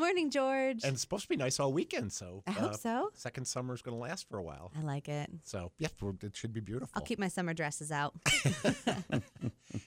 morning, George. And it's supposed to be nice all weekend, so I hope uh, so. second summer is going to last for a while. I like it. So yeah, it should be beautiful. I'll keep my summer dresses out.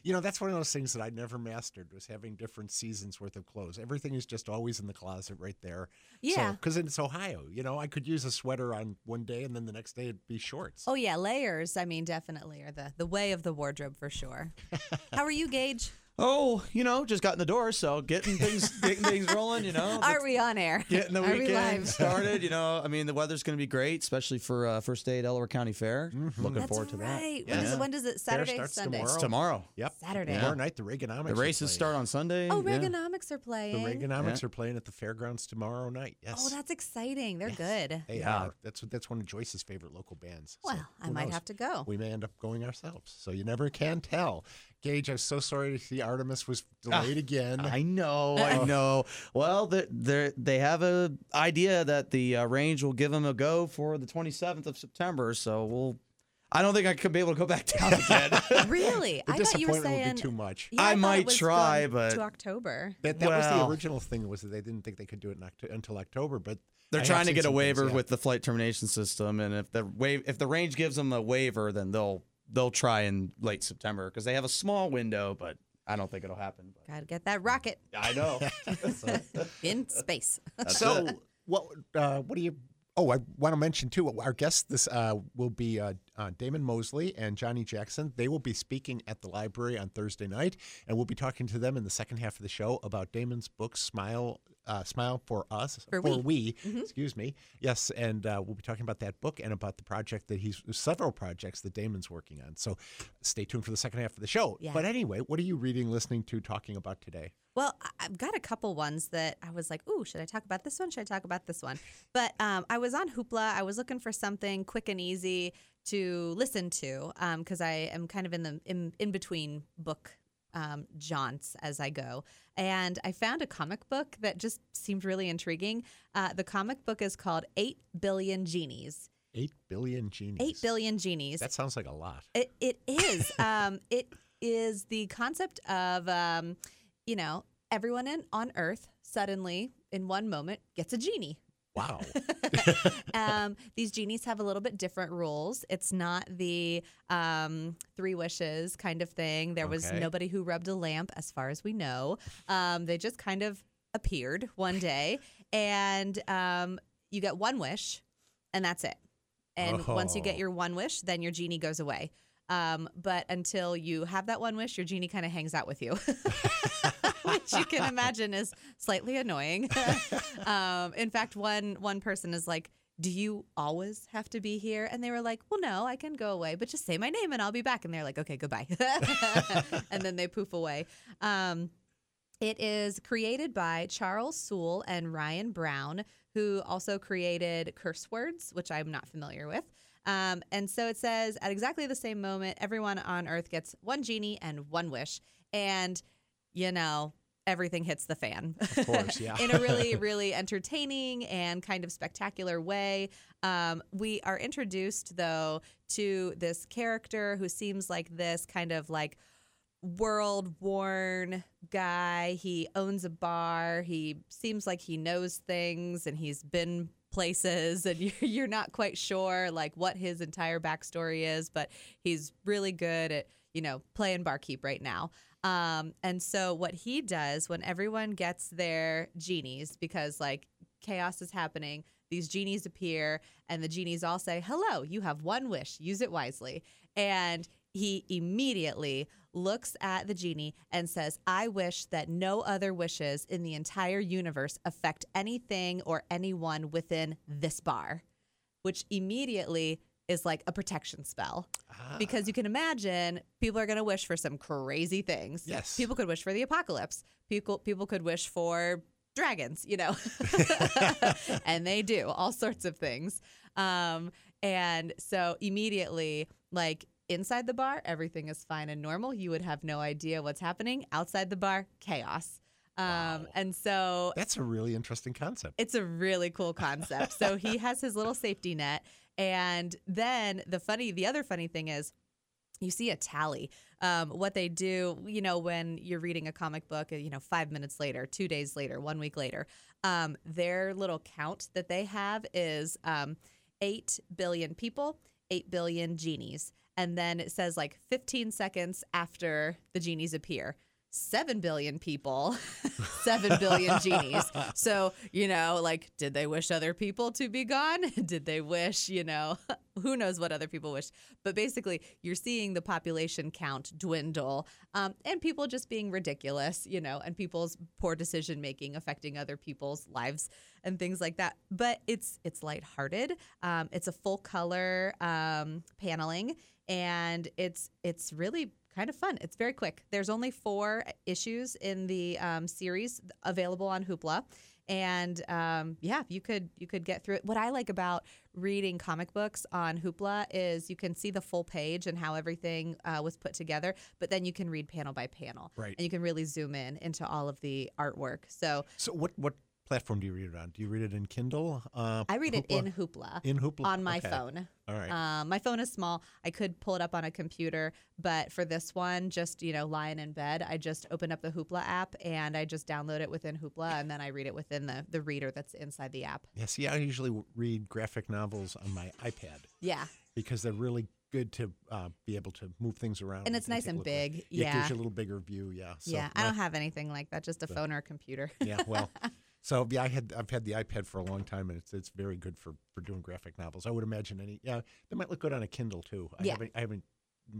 You know, that's one of those things that I never mastered was having different seasons worth of clothes. Everything is just always in the closet right there. Yeah. Because it's Ohio, you know, I could use a sweater on one day and then the next day it'd be shorts. Oh yeah, layers. I mean, definitely are the the way of the wardrobe for sure. How are you, Gage? Oh, you know, just got in the door, so getting things getting things rolling. You know, Are we on air? getting the Are weekend live? started. You know, I mean, the weather's going to be great, especially for uh, first day at Delaware County Fair. Looking That's forward to that. right. When, is Yeah. it, when does it? Fair Saturday, starts Sunday. tomorrow. It's tomorrow. Yep. Saturday. Tomorrow night, the Reaganomics. The are races playing. start on Sunday. Oh, yeah. Reaganomics are playing. The playing. Reaganomics Yeah. are playing at the fairgrounds tomorrow night. Yes. Oh, that's exciting. They're Yes. good. They Yeah. are. That's that's one of Joyce's favorite local bands. So Well, I might knows? have to go. We may end up going ourselves. So you never can tell. Gage, I'm so sorry to see Artemis was delayed again. I know, I know. Well, they they they have a idea that the uh, range will give them a go for the 27th of September. So we'll. I don't think I could be able to go back down again. Really? the I thought you were disappointment saying. would be too much. Yeah, I thought it might was try, going but- to October. That, that was the original thing was that they didn't think they could do it in Octo- until October, but They're I trying to get a some things, waiver yeah. with the flight termination system, and if the wave if the range gives them a waiver, then they'll they'll try in late September because they have a small window, but I don't think it'll happen. But Got to get that rocket I know. in space. so what? Uh, what do you? Oh, I want to mention too. Our guest this uh, will be uh, uh, Damon Mosley and Johnny Jackson. They will be speaking at the library on Thursday night, and we'll be talking to them in the second half of the show about Damon's book "Smile." Uh, Smile for us, For we, excuse me. Yes, and uh, we'll be talking about that book and about the project that he's several projects that Damon's working on. So, stay tuned for the second half of the show. Yeah. But anyway, what are you reading, listening to, talking about today? Well, I've got a couple ones that I was like, "Ooh, should I talk about this one? Should I talk about this one?" But um, I was on Hoopla. I was looking for something quick and easy to listen to because I am kind of in the in, in between book um, jaunts as I go, and I found a comic book that just seemed really intriguing. Uh, the comic book is called Eight Billion Genies. Eight billion genies. Eight billion genies. That sounds like a lot. It, it is. um, it is the concept of, um, you know, everyone in, on Earth suddenly, in one moment, gets a genie. Wow. um, these genies have a little bit different rules. It's not the um, three wishes kind of thing. There was Okay. nobody who rubbed a lamp, as far as we know. Um, they just kind of appeared one day, and um, you get one wish, and that's it. And once you get Oh. your one wish, then your genie goes away. Um, but until you have that one wish, your genie kind of hangs out with you, which you can imagine is slightly annoying. um, in fact, one one person is like, "Do you always have to be here?" And they were like, "Well, no, I can go away, but just say my name and I'll be back." And they're like, "Okay, goodbye," and then they poof away. Um, it is created by Charles Soule and Ryan Browne, who also created curse words, which I'm not familiar with. Um, and so it says at exactly the same moment, everyone on Earth gets one genie and one wish. And, you know, everything hits the fan. Of course, yeah. In a really, really entertaining and kind of spectacular way. Um, we are introduced, though, to this character who seems like this kind of like world worn guy. He owns a bar. He seems like he knows things and he's been places and you're, not quite sure like what his entire backstory is, but he's really good at, you know, playing barkeep right now. Um, and so what he does when everyone gets their genies, because like chaos is happening, these genies appear and the genies all say, hello, you have one wish, use it wisely. And he immediately looks at the genie and says, I wish that no other wishes in the entire universe affect anything or anyone within this bar, which immediately is like a protection spell. Ah. Because you can imagine people are going to wish for some crazy things. Yes. People could wish for the apocalypse. People people could wish for dragons, you know. and they do all sorts of things. Um, and so immediately like inside the bar everything is fine and normal. You would have no idea what's happening. Outside the bar, chaos. Um, Wow. and so That's a really interesting concept. it's a really cool concept. so he has his little safety net. And then the funny, the other funny thing is, you see a tally um, what they do, you know, when you're reading a comic book, you know, five minutes later, two days later, one week later, um, their little count that they have is um, 8 billion people, 8 billion genies. And then it says like 15 seconds after the genies appear. 7 billion people, 7 billion genies. So, you know, like, did they wish other people to be gone? Did they wish, you know, who knows what other people wish? But basically, you're seeing the population count dwindle um, and people just being ridiculous, you know, and people's poor decision making affecting other people's lives and things like that. But it's it's lighthearted. Um, it's a full color um, paneling and it's it's really kind of fun. It's very quick. There's only four issues in the um, series available on Hoopla, and um, yeah, you could you could get through it. What I like about reading comic books on Hoopla is you can see the full page and how everything uh, was put together, but then you can read panel by panel, Right. And you can really zoom in into all of the artwork. So So what what platform do you read it on? Do you read it in Kindle? Uh, I read it in Hoopla. in Hoopla on my Okay. phone. All right. Um, my phone is small. I could pull it up on a computer, but for this one, just you know, lying in bed, I just open up the Hoopla app and I just download it within Hoopla, and then I read it within the the reader that's inside the app. yeah. See, I usually read graphic novels on my iPad Yeah, because they're really good to uh, be able to move things around. and it's nice and look at. big. Yeah, it gives you a little bigger view. Yeah. So yeah. I don't have anything like that. Just a phone or a computer. yeah. Well. So yeah, I had I've had the iPad for a long time, and it's it's very good for for doing graphic novels. I would imagine any yeah, they might look good on a Kindle too. I Yeah. haven't I haven't.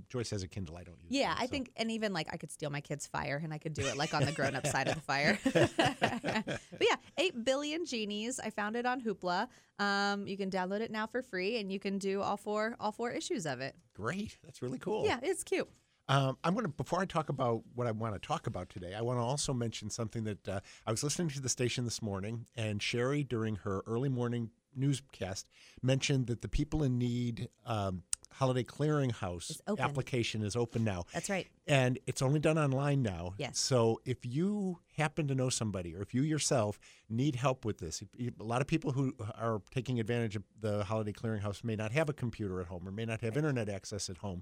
Joyce has a Kindle. I don't use. Yeah, I so- think, and even like I could steal my kid's fire, and I could do it like on the grown-up side of the fire. but yeah, eight billion genies. I found it on Hoopla. Um, you can download it now for free, and you can do all four all four issues of it. great. That's really cool. Yeah, it's cute. Um, I'm going to before I talk about what I want to talk about today. I want to also mention something that uh, I was listening to the station this morning, and Sherry during her early morning newscast mentioned that the people in need um, holiday clearinghouse application is open now. That's right. And it's only done online now. Yes. So if you happen to know somebody or if you yourself need help with this, a lot of people who are taking advantage of the Holiday Clearinghouse may not have a computer at home or may not have internet access at home.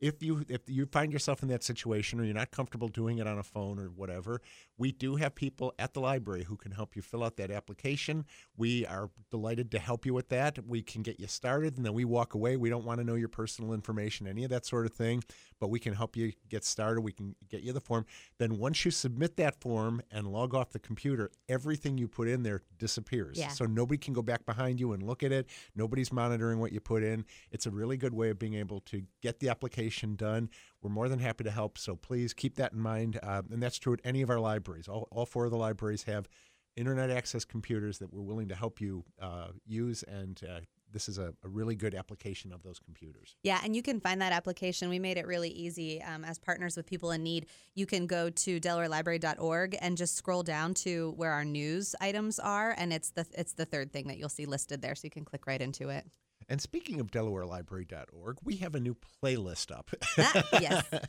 If you if you find yourself in that situation or you're not comfortable doing it on a phone or whatever, we do have people at the library who can help you fill out that application. We are delighted to help you with that. We can get you started and then we walk away. We don't want to know your personal information, any of that sort of thing, but we can help you get started. We can get you the form. Then once you submit that form and log off the computer, everything you put in there disappears. Yeah. So nobody can go back behind you and look at it. Nobody's monitoring what you put in. It's a really good way of being able to get the application done. We're more than happy to help. So please keep that in mind. Uh, and that's true at any of our libraries. All, all four of the libraries have internet access computers that we're willing to help you uh, use. And uh, this is a, a really good application of those computers. Yeah, and you can find that application. We made it really easy um, as partners with people in need. You can go to DelawareLibrary.org and just scroll down to where our news items are, and it's the it's the third thing that you'll see listed there, so you can click right into it. And speaking of DelawareLibrary.org, we have a new playlist up. Ah, yes.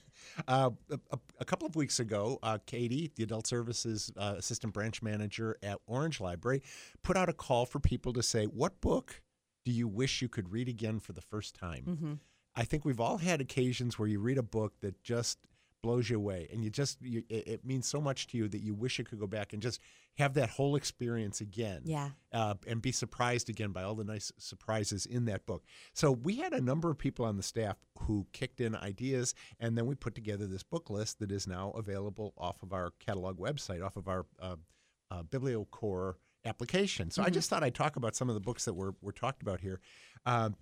Uh, a, a- a couple of weeks ago, uh, Katie, the Adult Services uh, Assistant Branch Manager at Orange Library, put out a call for people to say, What book do you wish you could read again for the first time? Mm-hmm. I think we've all had occasions where you read a book that just blows you away and you just you, it, it means so much to you that you wish you could go back and just have that whole experience again Yeah. uh, and be surprised again by all the nice surprises in that book. So we had a number of people on the staff who kicked in ideas, and then we put together this book list that is now available off of our catalog website, off of our uh, uh, BiblioCore application. So I just thought I'd talk about some of the books that were were talked about here. Um,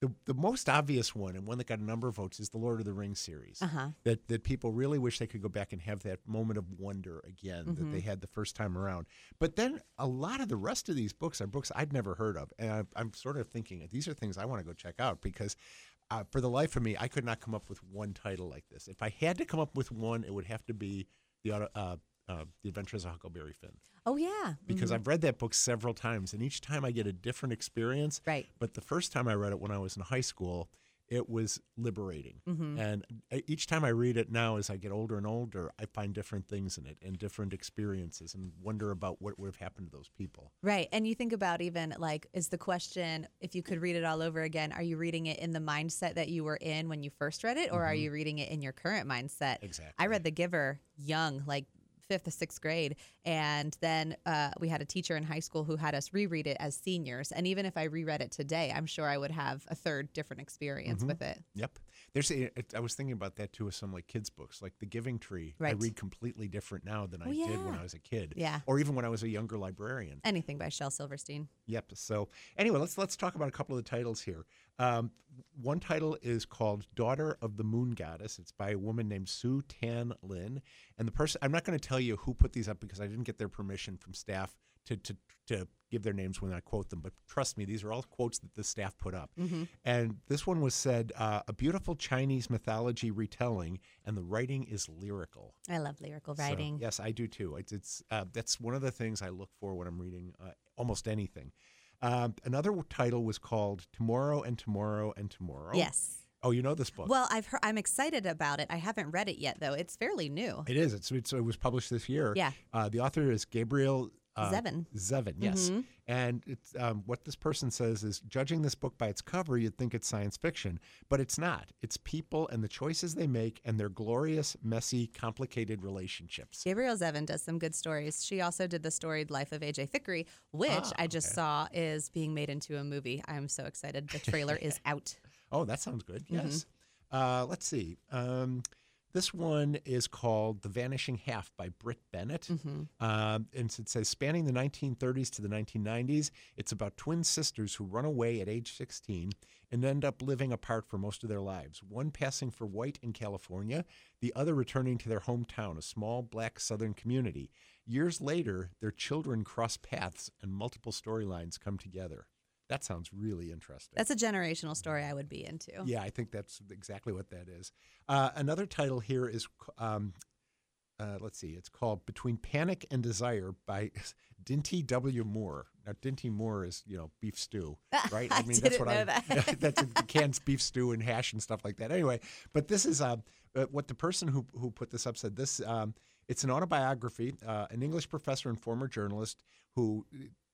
the, the most obvious one and one that got a number of votes is the Lord of the Rings series Uh huh. that that people really wish they could go back and have that moment of wonder again that they had the first time around. But then a lot of the rest of these books are books I'd never heard of, and I'm, I'm sort of thinking these are things I want to go check out because. Uh, for the life of me, I could not come up with one title like this. If I had to come up with one, it would have to be the auto, uh, uh, the Adventures of Huckleberry Finn Oh yeah. because I've read that book several times, and each time I get a different experience. Right. But the first time I read it when I was in high school, it was liberating. Mm-hmm. And each time I read it now, as I get older and older, I find different things in it and different experiences and wonder about what would have happened to those people. Right. And you think about even like, is the question, if you could read it all over again, are you reading it in the mindset that you were in when you first read it, or are you reading it in your current mindset? Exactly. I read The Giver young, like fifth or sixth grade. And then uh, we had a teacher in high school who had us reread it as seniors. And even if I reread it today, I'm sure I would have a third different experience with it. Yep. There's. A, I was thinking about that too with some like kids books, like The Giving Tree. I read completely different now than I Oh, did when. I was a kid. Yeah. Or even when I was a younger librarian. Anything by Shel Silverstein. Yep. So anyway, let's let's talk about a couple of the titles here. Um, one title is called "Daughter of the Moon Goddess." It's by a woman named Sue Tan Lin, and the person I'm not going to tell you who put these up because I didn't get their permission from staff to to to give their names when I quote them. But trust me, these are all quotes that the staff put up. And this one was said, uh, "A beautiful Chinese mythology retelling, and the writing is lyrical." I love lyrical So, writing. yes, I do too. It's, it's uh, that's one of the things I look for when I'm reading uh, almost anything. Um, another title was called "Tomorrow and Tomorrow and Tomorrow." Yes. Oh, you know this book? Well, I've heard, I'm excited about it. I haven't read it yet, though. It's fairly new. it is. It's, it's it was published this year. Yeah. Uh, the author is Gabrielle. Uh, Zevin. Zevin, yes. Mhm. And it's um, what this person says is judging this book by its cover, you'd think it's science fiction, but it's not. It's people and the choices they make and their glorious, messy, complicated relationships. Gabrielle Zevin does some good stories. She also did the storied life of AJ Fikry, which Ah, I just okay. saw is being made into a movie. I'm so excited. The trailer is out. Oh, that sounds good. Mm-hmm. Yes. Uh, let's see. Um, this one is called The Vanishing Half by Brit Bennett. Mm-hmm. Um, and it says spanning the 1930s to the 1990s, it's about twin sisters who run away at age 16 and end up living apart for most of their lives. One passing for white in California, the other returning to their hometown, a small black southern community. Years later, their children cross paths and multiple storylines come together. That sounds really interesting. That's a generational story I would be into. Yeah, I think that's exactly what that is. Uh, another title here is, um, uh, let's see, it's called Between Panic and Desire by Dinty W. Moore. Now, Dinty Moore is, you know, beef stew, right? I mean that's what know I, that. that's a canned beef stew and hash and stuff like that. Anyway, but this is uh, uh, what the person who, who put this up said. This um, It's an autobiography, uh, an English professor and former journalist who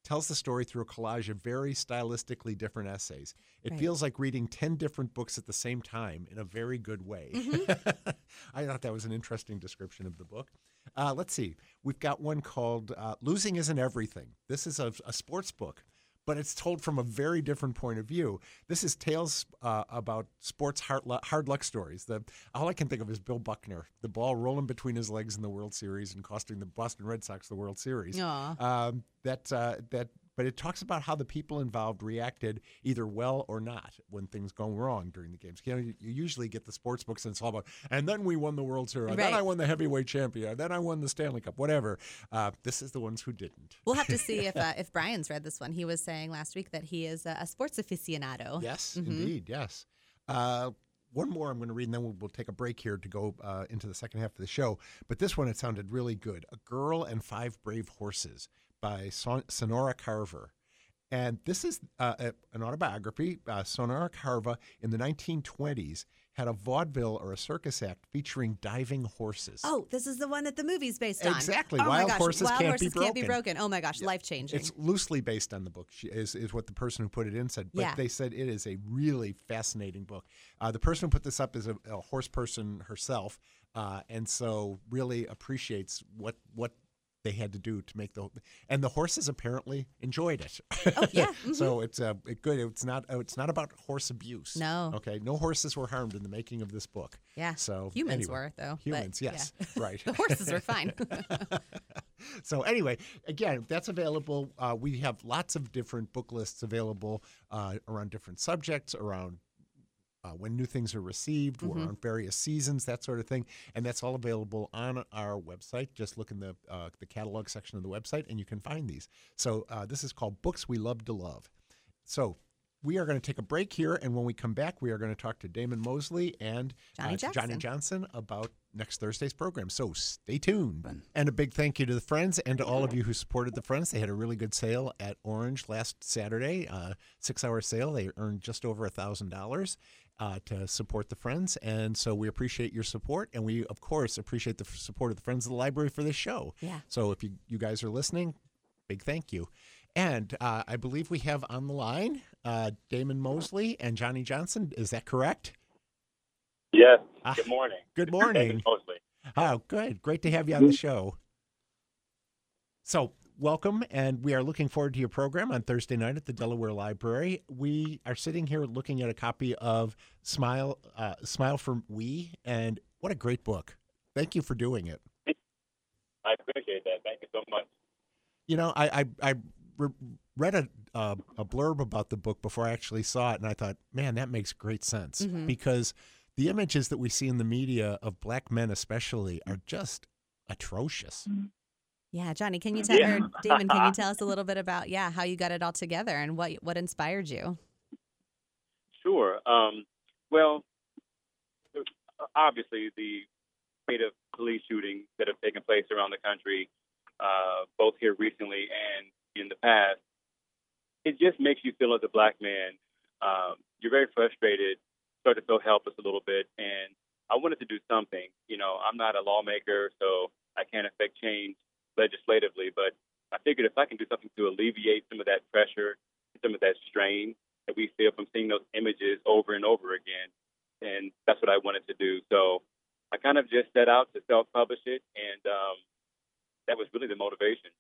tells the story through a collage of very stylistically different essays. It Right. feels like reading 10 different books at the same time in a very good way. Mm-hmm. I thought that was an interesting description of the book. Uh, let's see. We've got one called uh, Losing Isn't Everything. This is a, a sports book, but it's told from a very different point of view. This is tales uh, about sports hard, hard luck stories. The, all I can think of is Bill Buckner, the ball rolling between his legs in the World Series and costing the Boston Red Sox the World Series um, that uh, that but it talks about how the people involved reacted either well or not when things go wrong during the games. You know, you, usually get the sports books and it's all about, and then we won the World Series, and then I won the heavyweight champion, and then I won the Stanley Cup, whatever. Uh, this is the ones who didn't. We'll have to see if uh, if Brian's read this one. He was saying last week that he is a, a sports aficionado. Yes, Mhm. indeed, yes. Uh, one more I'm going to read, and then we'll, we'll take a break here to go uh, into the second half of the show. But this one, it sounded really good. A Girl and Five Brave Horses by Son- Sonora Carver. And this is uh, a, an autobiography. Uh, Sonora Carver in the 1920s had a vaudeville or a circus act featuring diving horses. Oh, this is the one that the movie's based on. Exactly. Oh my Wild gosh. Horses Wild Can't Be horses can't be Broken. broken. Oh my gosh, life changing. It's loosely based on the book, she- is, is what the person who put it in said. But Yeah. they said it is a really fascinating book. Uh, the person who put this up is a, a horse person herself, uh, and so really appreciates what what they had to do to make the and the horses apparently enjoyed it. Oh, yeah, so it's uh, it good. It's not uh, it's not about horse abuse. No. Okay. No horses were harmed in the making of this book. yeah. So Humans anyway. were though. but, Humans, yeah. yes, right. the horses were fine. so anyway, again, that's available. Uh, we have lots of different book lists available uh, around different subjects, around uh, when new things are received, Mhm. on various seasons, that sort of thing, and that's all available on our website. Just look in the uh, the catalog section of the website, and you can find these. So uh, this is called Books We Love to Love. So. We are going to take a break here, and when we come back, we are going to talk to Damon Mosley and Johnny uh, Johnny Johnson about next Thursday's program. So stay tuned. And a big thank you to the Friends and to all of you who supported the Friends. They had a really good sale at Orange last Saturday, uh, six hour sale. They earned just over a $1,000. uh, to support the Friends. And so we appreciate your support. And we, of course, appreciate the support of the Friends of the Library for this show. Yeah. So if you, you guys are listening, big thank you. And uh, I believe we have on the line uh, Damon Mosley and Johnny Johnson. Is that correct? Yes. Ah, Good morning. Good morning. Mostly. Oh, good. Great to have you on the show. So, welcome, and we are looking forward to your program on Thursday night at the Delaware Library. We are sitting here looking at a copy of Smile, uh, Smile for We, and what a great book! Thank you for doing it. I appreciate that. Thank you so much. You know, I I, I re- read a uh, a blurb about the book before I actually saw it, and I thought, man, that makes great sense Mhm. because the images that we see in the media of black men, especially, are just atrocious. Yeah, Johnny, can you tell Yeah. or Damon, can you tell us a little bit about yeah, how you got it all together and what what inspired you? Sure. Um, well, obviously, the rate of police shootings that have taken place around the country, uh, both here recently and in the past, it just makes you feel as a black man, um, you're very frustrated, start to feel helpless a little bit. And I wanted to do something. You know, I'm not a lawmaker, so I can't affect change legislatively, but I figured if I can do something to alleviate some of that pressure, some of that strain that we feel from seeing those images over and over again, and that's what I wanted to do. So I kind of just set out to self-publish it, and um, that was really the motivation.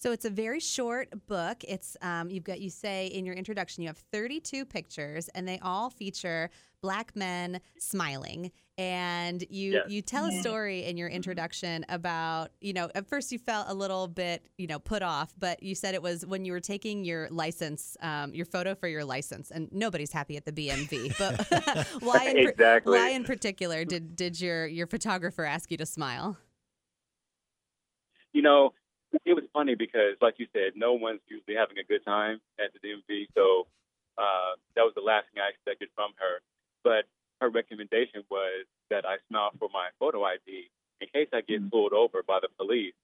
So it's a very short book. It's um, you've got you say in your introduction you have 32 pictures and they all feature black men smiling. And you Yes. you tell a story in your introduction about you know at first you felt a little bit you know put off, but you said it was when you were taking your license, um, your photo for your license, and nobody's happy at the BMV. But why in Exactly. why in particular did did your your photographer ask you to smile? you know, it was funny because, like you said, no one's usually having a good time at the DMV. So uh, that was the last thing I expected from her. But her recommendation was that I smile for my photo ID in case I get pulled over by the police.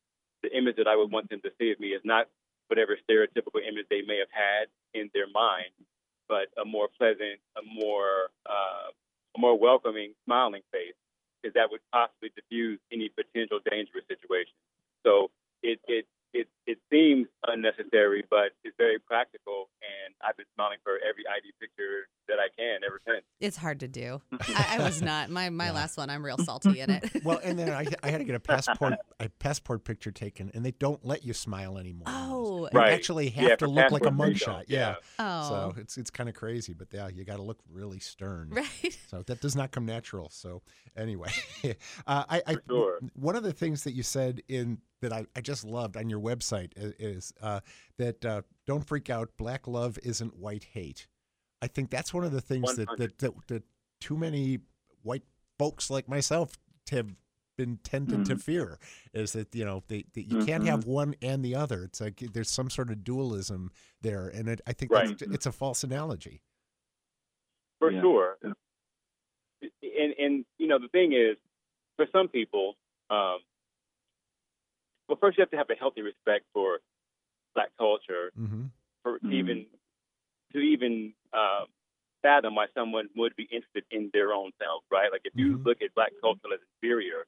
The image that I would want them to see of me is not whatever stereotypical image they may have had in their mind, but a more pleasant, a more uh, a more welcoming, smiling face, because that would possibly diffuse any potential dangerous situation. So it it it it seems unnecessary, but it's very practical, and I've been smiling for every ID picture that I can ever since. It's hard to do. I, I was not. My my last one, I'm real salty in it. Well, and then I, I had to get a passport a passport picture taken, and they don't let you smile anymore. Oh. you Right. actually have Yeah, to look like a mugshot. Yeah. yeah. oh. So it's it's kind of crazy, but yeah, you got to look really stern. right. So that does not come natural. So anyway, uh, I, I sure. one of the things that you said in that I, I just loved on your website is uh, that uh, don't freak out. Black love isn't white hate. I think that's one of the things that, that that that too many white folks like myself have been tended to fear is that you know they, that you can't have one and the other. It's like there's some sort of dualism there, and it, I think that's, Right. it's a false analogy. for Yeah. sure. And and you know the thing is, for some people, um, well, first you have to have a healthy respect for black culture, hmm for Mhm. even to even um, fathom why someone would be interested in their own self, right? Like if you Mhm. look at black culture as inferior,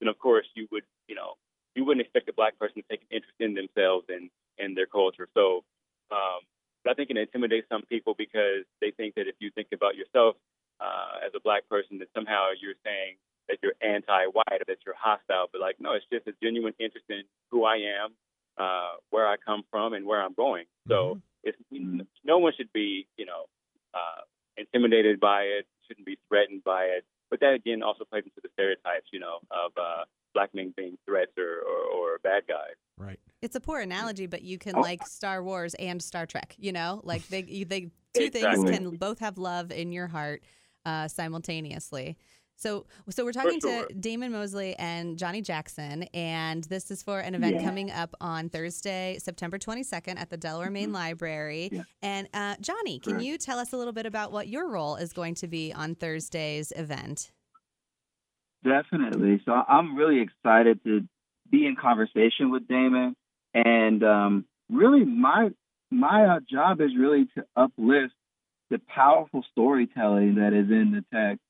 then of course you would, you know, you wouldn't expect a black person to take an interest in themselves and and their culture. So um, I think it intimidates some people because they think that if you think about yourself uh, as a black person, that somehow you're saying that you're anti-white or that you're hostile. But like, no, it's just a genuine interest in who I am, uh, where I come from, and where I'm going. So it's no one should be, you know, uh, intimidated by it. Shouldn't be threatened by it. But that again also plays into the stereotypes, you know, of uh, black men being threats or, or, or bad guys. Right. It's a poor analogy, but you can Oh. like Star Wars and Star Trek. You know, like they they two things can both have love in your heart uh, simultaneously. So, so we're talking sure. to Damon Mosley and Johnny Jackson, and this is for an event Yeah. coming up on Thursday, September 22nd at the Delaware Main Library. Yeah. And uh, Johnny, can Correct. you tell us a little bit about what your role is going to be on Thursday's event? Definitely. So I'm really excited to be in conversation with Damon, and um, really my my uh, job is really to uplift the powerful storytelling that is in the text.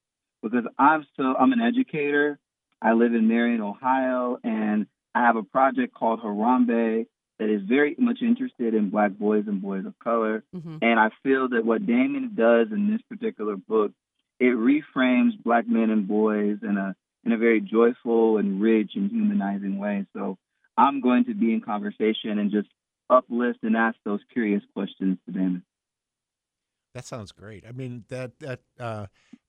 Because I'm so I'm an educator. I live in Marion, Ohio, and I have a project called Harambe that is very much interested in Black boys and boys of color. Mhm. And I feel that what Damien does in this particular book, it reframes Black men and boys in a in a very joyful and rich and humanizing way. So I'm going to be in conversation and just uplift and ask those curious questions to Damon. That sounds great. I mean that that uh,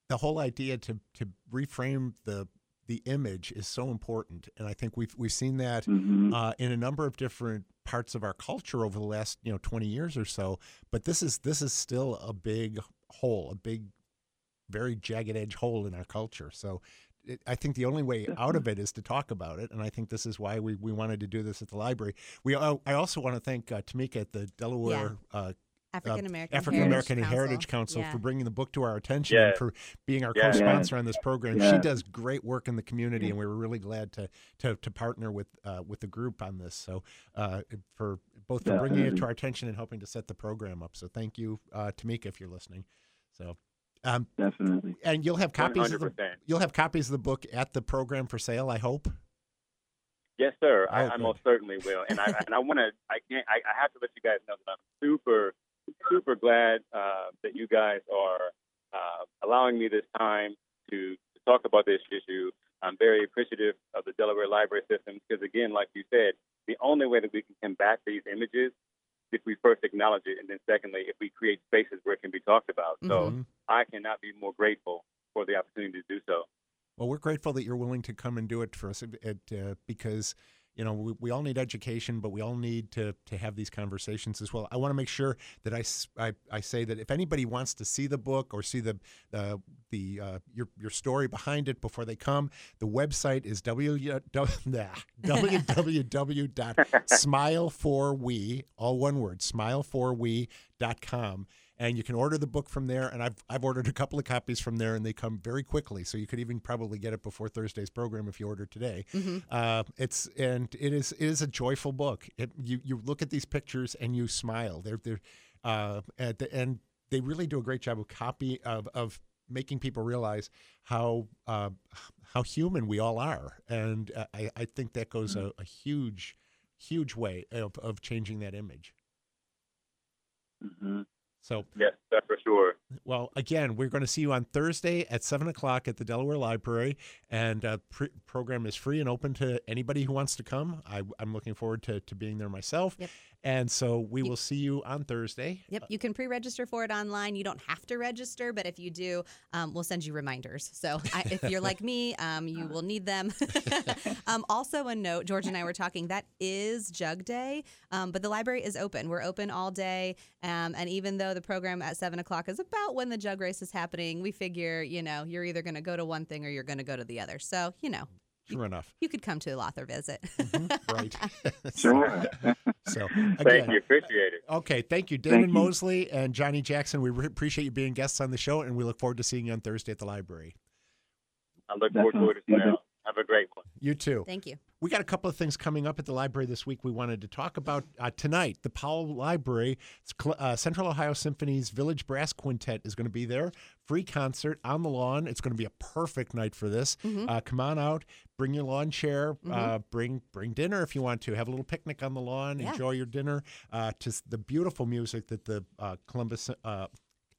the whole idea to to reframe the the image is so important, and I think we've we've seen that hmm uh, in a number of different parts of our culture over the last you know 20 years or so. But this is this is still a big hole, a big, very jagged edge hole in our culture. So. It, I think the only way out of it is to talk about it, and I think this is why we, we wanted to do this at the library. We I also want to thank uh, Tamika at the Delaware uh, African American African American and Heritage Council Yeah. for bringing the book to our attention and for being our Yes. co-sponsor on this program. She does great work in the community, and we were really glad to to, to partner with uh, with the group on this. So uh, for both for bringing it to our attention and helping to set the program up. So thank you, uh, Tamika, if you're listening. So. Um, Definitely. and you'll have copies of the you'll have copies of the book at the program for sale. I hope. Yes, sir. Oh, I, I most certainly will, and I and I want to. I can't. I, I have to let you guys know that I'm super, super glad uh, that you guys are uh, allowing me this time to, to talk about this issue. I'm very appreciative of the Delaware Library System because, again, like you said, the only way that we can combat these images is if we first acknowledge it, and then secondly, if we create spaces where it can be talked about. So Mhm. I cannot be more grateful for the opportunity to do so. Well, we're grateful that you're willing to come and do it for us it, uh, because you know we, we all need education, but we all need to to have these conversations as well. I want to make sure that I, I, I say that if anybody wants to see the book or see the uh, the uh, your your story behind it before they come, the website is w www.smile4we all one word smile4we.com and you can order the book from there. And I've I've ordered a couple of copies from there, and they come very quickly. So you could even probably get it before Thursday's program if you order today. Uh, it's and it is it is a joyful book. It, you you look at these pictures and you smile. They're they're uh, at the, and they really do a great job of copy of of making people realize how uh, how human we all are, and uh, I I think that goes a, a huge huge way of of changing that image. hmm So that's for sure. Well, again, we're going to see you on Thursday at seven o'clock at the Delaware Library, and uh, pre- program is free and open to anybody who wants to come. I, I'm looking forward to, to being there myself, Yep. and so we will see you on Thursday. Yep, you can pre-register for it online. You don't have to register, but if you do, um, we'll send you reminders. So I, if you're like me, um, you will need them. um, also, a note: George and I were talking. That is Jug Day, um, but the library is open. We're open all day, um, and even though the program at seven o'clock is about when the jug race is happening, we figure you know you're either going to go to one thing or you're going to go to the other. So you know Sure enough, you could come to a Lothar visit. Mm-hmm. right? Sure. so Thank you. Appreciate it. okay, thank you, Damon you. Mosley and Johnny Jackson. We re- appreciate you being guests on the show, and we look forward to seeing you on Thursday at the library. I look forward to it as well. Have a great one. You too. Thank you. We got a couple of things coming up at the library this week we wanted to talk about. Uh, tonight, the Powell Library, Cl- uh, Central Ohio Symphony's Village Brass Quintet is going to be there. Free concert on the lawn. It's going to be a perfect night for this. Uh, come on out, bring your lawn chair, uh, bring bring dinner if you want to. Have a little picnic on the lawn, Yeah. enjoy your dinner uh, to the beautiful music that the uh, Columbus. Uh,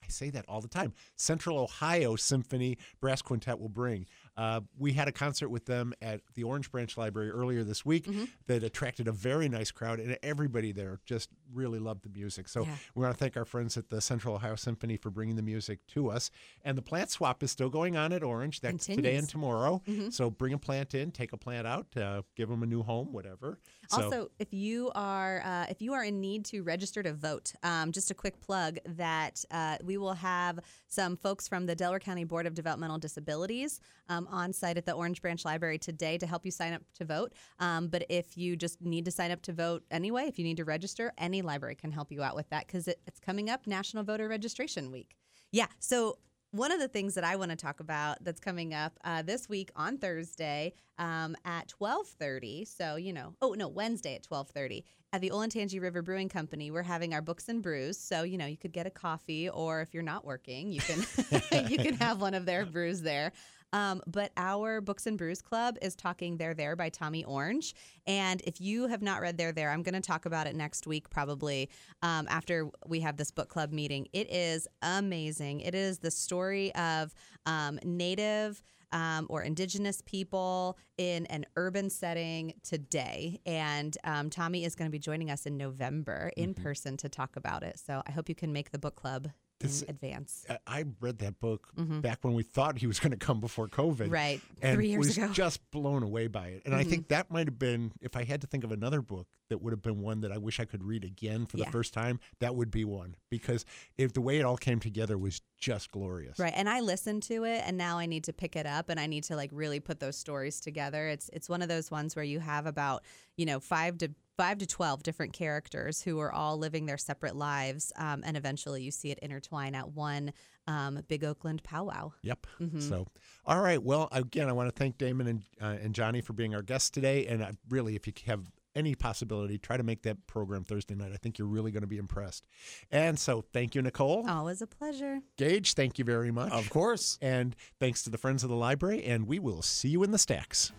I say that all the time. Central Ohio Symphony Brass Quintet will bring. Uh, we had a concert with them at the Orange Branch Library earlier this week Mm-hmm. that attracted a very nice crowd, and everybody there just really loved the music. So Yeah. we want to thank our friends at the Central Ohio Symphony for bringing the music to us. And the plant swap is still going on at Orange. That's today and tomorrow. Mm-hmm. So bring a plant in, take a plant out, uh, give them a new home, whatever. So, Also, if you are uh, if you are in need to register to vote, um, just a quick plug that uh, we will have some folks from the Delaware County Board of Developmental Disabilities um, on site at the Orange Branch Library today to help you sign up to vote. Um, but if you just need to sign up to vote anyway, if you need to register, any library can help you out with that because it, it's coming up National Voter Registration Week. Yeah, so one of the things that I want to talk about that's coming up uh, this week on Thursday um, at twelve thirty. So you know, oh no, Wednesday at twelve thirty at the Olentangy River Brewing Company. We're having our books and brews. So you know, you could get a coffee, or if you're not working, you can you can have one of their brews there. Um, but our Books and Brews Club is talking There There by Tommy Orange. And if you have not read There There, I'm going to talk about it next week, probably um, after we have this book club meeting. It is amazing. It is the story of um, Native. Um, or indigenous people in an urban setting today. And um, Tommy is going to be joining us in November in person to talk about it. So I hope you can make the book club This- in advance. I- read that book Mhm. back when we thought he was going to come before COVID. Right. And Three years was ago. Mm-hmm. just blown away by it. And I think that might have been, if I had to think of another book that would have been one that I wish I could read again for Yeah. the first time, that would be one. Because if the way it all came together was just glorious. Right. And I listened to it and now I need to pick it up and I need to like really put those stories together. It's it's one of those ones where you have about, you know, 5 to 5 to 12 different characters who are all living their separate lives um, and eventually you see it intertwine at one um, big Oakland powwow. Yep. Mhm. So, all right. Well, again, I want to thank Damon and uh, and Johnny for being our guests today. And I, really, if you have any possibility, try to make that program Thursday night. I think you're really going to be impressed. And so, thank you, Nicole. Always a pleasure. Gage, thank you very much. Of course. And thanks to the friends of the library. And we will see you in the stacks.